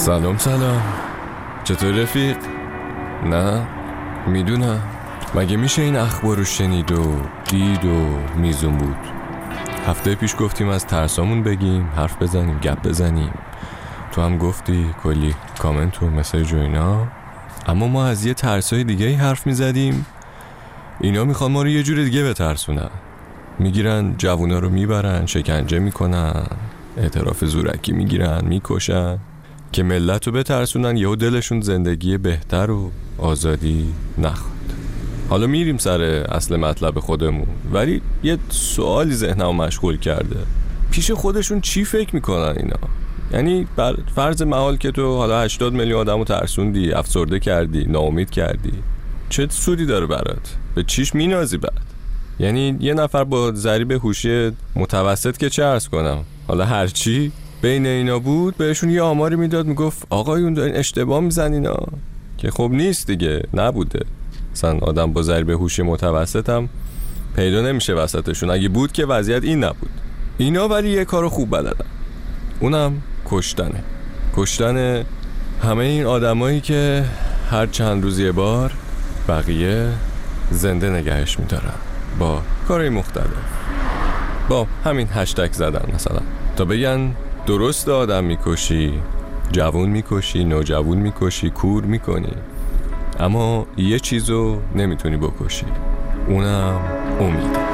سلام سلام. چطور رفیق؟ نه می‌دونم. مگه میشه این اخبار رو شنید و دید و میزون بود؟ هفته پیش گفتیم از ترسامون بگیم حرف بزنیم گپ بزنیم. تو هم گفتی کلی کامنت و مسیج و اینا. اما ما از یه ترسای دیگه ای حرف می‌زدیم. اینا می‌خوان ما رو یه جور دیگه بترسونن. می‌گیرن جوونا رو می‌برن شکنجه می‌کنن اعتراف زورکی می‌گیرن می‌کشن. که ملت رو بترسونن یهو دلشون زندگی بهتر و آزادی نخواد. حالا میریم سر اصل مطلب خودمون. ولی یه سوالی ذهنمو مشغول کرده. پیش خودشون چی فکر می‌کنن اینا؟ یعنی بر فرض محال که تو حالا 80 میلیون آدمو رو ترسوندی افسرده کردی ناامید کردی چه سودی داره برات؟ به چیش مینازی بعد؟ یعنی یه نفر با ضریب هوشی متوسط که چه ارز کنم؟ حالا هرچی بین اینا بود بهشون یه آماری می‌داد می‌گفت آقایون دارین اشتباه میزن اینا. که خب نیست دیگه نبوده. مثلا آدم با ضریب هوشی متوسط هم پیدا نمیشه وسطشون. اگه بود که وضعیت این نبود. اینا ولی یه کار خوب بلدن. اونم کشتنه. کشتن همه این آدمایی که هر چند روز یه بار بقیه زنده نگهش میدارن. با کارهای مختلف. با همین هشتک زدن مثلا. تا بگن درست آدم می‌کشی جوون می‌کشی نوجوون می‌کشی کور می‌کنی. اما یه چیزو نمی‌تونی بکشی. اونم امید.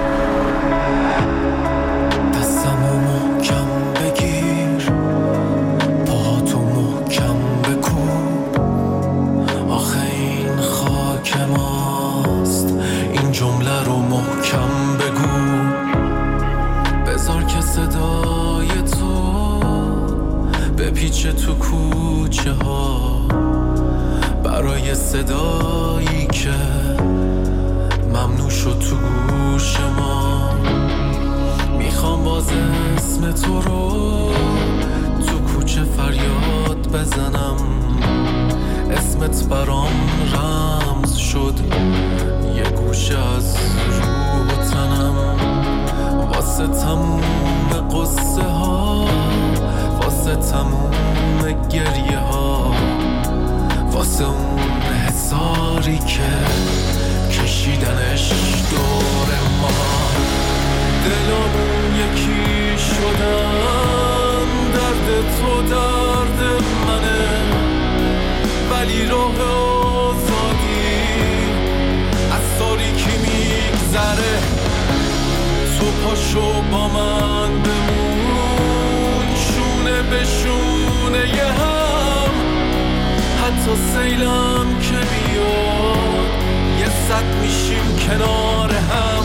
صدایی که ممنوع شد تو گوش ما. می‌خوام باز اسم تو رو تو کوچه فریاد بزنم. اسمت برام رمز شد. یه گوشه از روح تنم. واسه تموم قصه ها واسه تموم گریه ها. اون حساری که کشیدنش دور ما. دلامون یکی شدن درد تو درد منه. ولی راه آزادی از تاریکی میگذره. تو پاشو با من بشونه یه هم حتی سیلم که بیاد. یه صد میشیم کنار هم.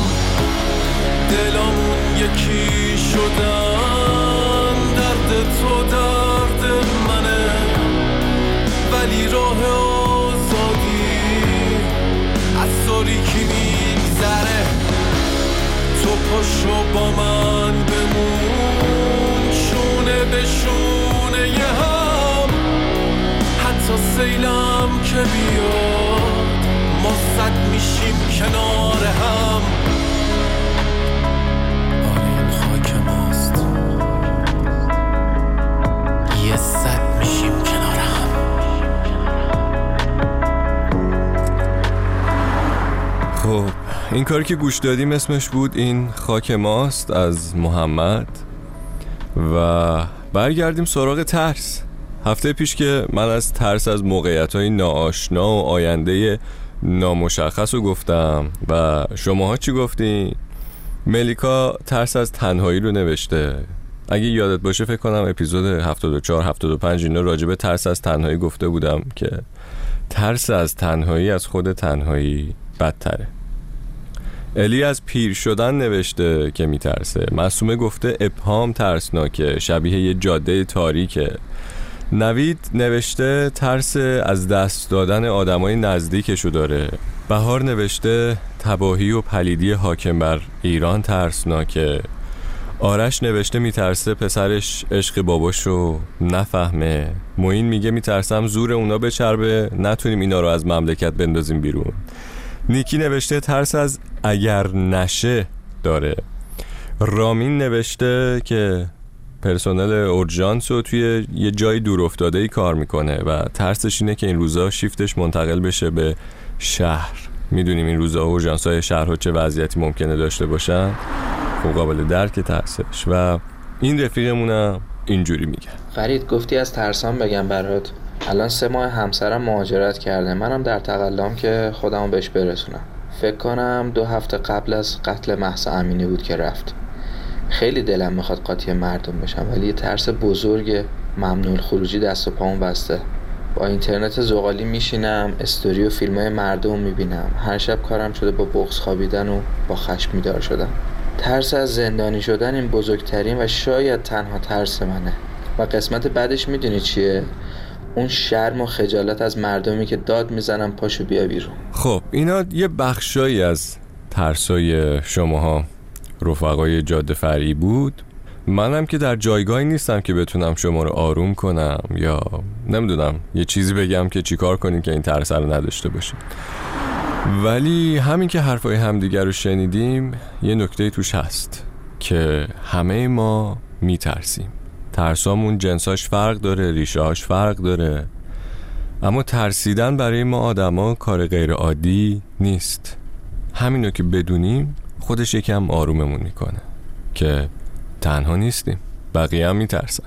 دلمون یکی شدن. درد تو درد منه. ولی راه آزادی از تاریکی میگذره. تو پاشو با من. بیاد ما صد میشیم کنار هم آره این خاک ماست یه صد میشیم کنار هم خب این کاری که گوش دادیم اسمش بود این خاک ماست از محمد و برگردیم سراغ ترس. هفته پیش که من از ترس از موقعیت های ناآشنا و آینده نامشخص رو گفتم و شماها چی گفتین؟ ملیکا ترس از تنهایی رو نوشته. اگه یادت باشه فکر کنم اپیزود 74 75 اینا راجبه ترس از تنهایی گفته بودم که ترس از تنهایی از خود تنهایی بدتره. الی از پیر شدن نوشته که میترسه. معصومه گفته ابهام ترسناکه شبیه یه جاده تاریکه. نوید نوشته ترس از دست دادن آدمای نزدیکشو داره. بهار نوشته تباهی و پلیدی حاکم بر ایران ترسناکه. آرش نوشته میترسه پسرش عشق باباشو نفهمه. موین میگه میترسم زور اونا بچربه نتونیم اینا رو از مملکت بندازیم بیرون. نیکی نوشته ترس از اگر نشه داره. رامین نوشته که پرسنل اورژانس و توی یه جای دور افتاده ای کار می‌کنه و ترسش اینه که این روزا شیفتش منتقل بشه به شهر. می‌دونیم این روزا اورژانس های شهرها چه وضعیتی ممکنه داشته باشن؟ خب قابل درک ترسش. و این رفیقمونم اینجوری میگه. فرید گفتی از ترسان بگم برات. الان سه ماه همسرم مهاجرت کرده. منم در تقلام که خودمو بهش برسونم. فکر کنم دو هفته قبل از قتل محسا امینی بود که رفت. خیلی دلم می‌خواد قاطی مردم بشم ولی یه ترس بزرگ ممنوع خروجی دست و پامون بسته. با اینترنت زغالی میشینم استوری و فیلم های مردم می‌بینم. هر شب کارم شده با بغز خوابیدن و با خشم میدار شدم. ترس از زندانی شدن این بزرگترین و شاید تنها ترس منه. و قسمت بعدش می‌دونی چیه؟ اون شرم و خجالت از مردمی که داد می‌زنم پاشو بیا بیرون. خب اینا یه بخشایی از ترسای شماها. رفقای جاده فرعی بود؟ منم که در جایگاهی نیستم که بتونم شما رو آروم کنم یا نمی‌دونم یه چیزی بگم که چیکار کنین که این ترس رو نداشته باشیم. ولی همین که حرفای همدیگر رو شنیدیم یه نکته توش هست که همه ما میترسیم. ترسامون جنساش فرق داره ریشهاش فرق داره. اما ترسیدن برای ما آدما کار غیر عادی نیست. همینو که بدونیم خودش یکم آروممون می‌کنه که تنها نیستیم بقیه هم میترسن.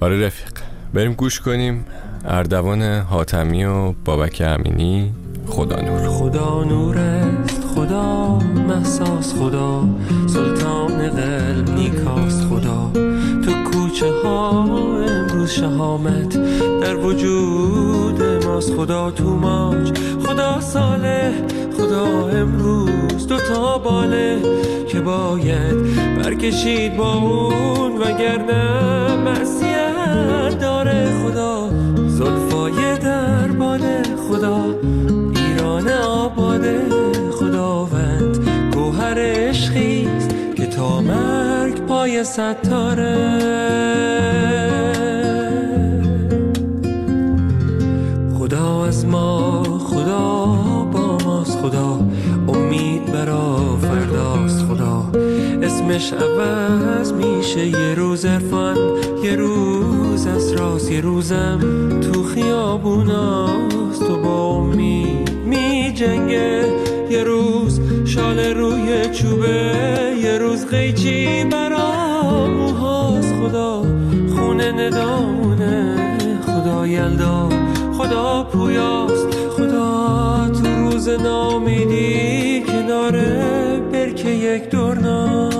آره رفیق بریم گوش کنیم اردوان حاتمی و بابک امینی. خدا نور. خدا نور است خدا محساس خدا سلطان قلب نیکاست خدا کوچه ها امروز شهامت در وجود ماست. خدا تو ماج خدا ساله خدا امروز. دو تا باله که باید برکشید با اون وگرنه معصیت داره خدا. زلفای در باده خدا ایران آباده خداوند. گوهر تا پای ستاره. خدا از ما خدا با ماست خدا امید برا فرداست خدا. اسمش عوض میشه یه روز عرفان یه روز از راست یه روزم تو خیابوناست. تو با امید می شال روی چوبه یه روز قیچی برا موهاست خدا خونه ندامونه. خدا یلدا خدا پویاست. خدا تو روز نامیدی کناره برکه یک دورناست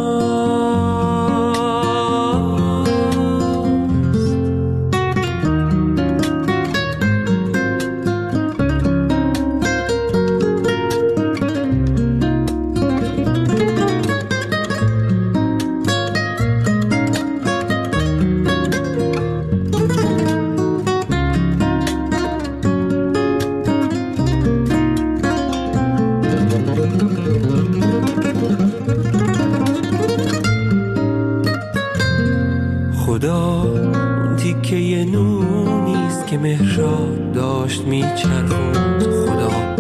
خدا اون تیکه نونیست که مهراد داشت میچرخوند. خدا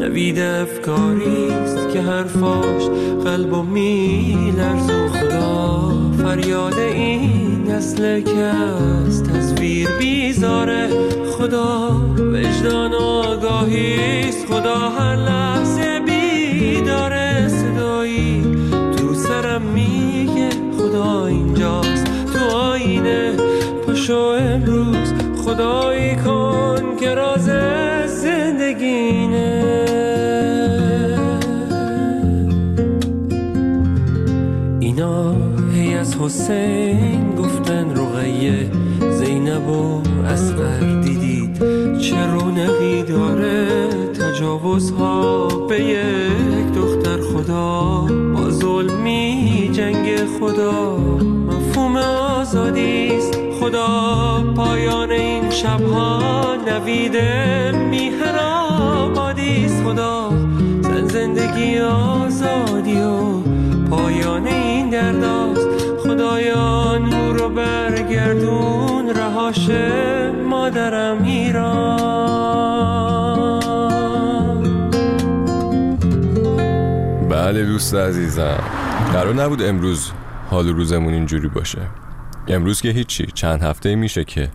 نوید افکاریست که حرفاش قلب و میلرزون خدا فریاد این نسل که از تصویر بیزاره. خدا وجدان و آگاهیست پاشو امروز خدایی کن که راز زندگینه اینا هی از حسین گفتن رقیه زینب و اسقر دیدید چه رونقی داره. تجاوزها به یک دختر خدا. با ظلمی جنگ خدا. مفهوم آزادیست خدا پایان این شبها نوید میهن آبادیست خدا. زن زندگی آزادی و پایان این درداست. خدایا نور رو برگردون رهاشه مادرم ایران. بله دوست عزیزم. قرار نبود امروز حال روزمون اینجوری باشه. امروز که هیچی چند هفته میشه که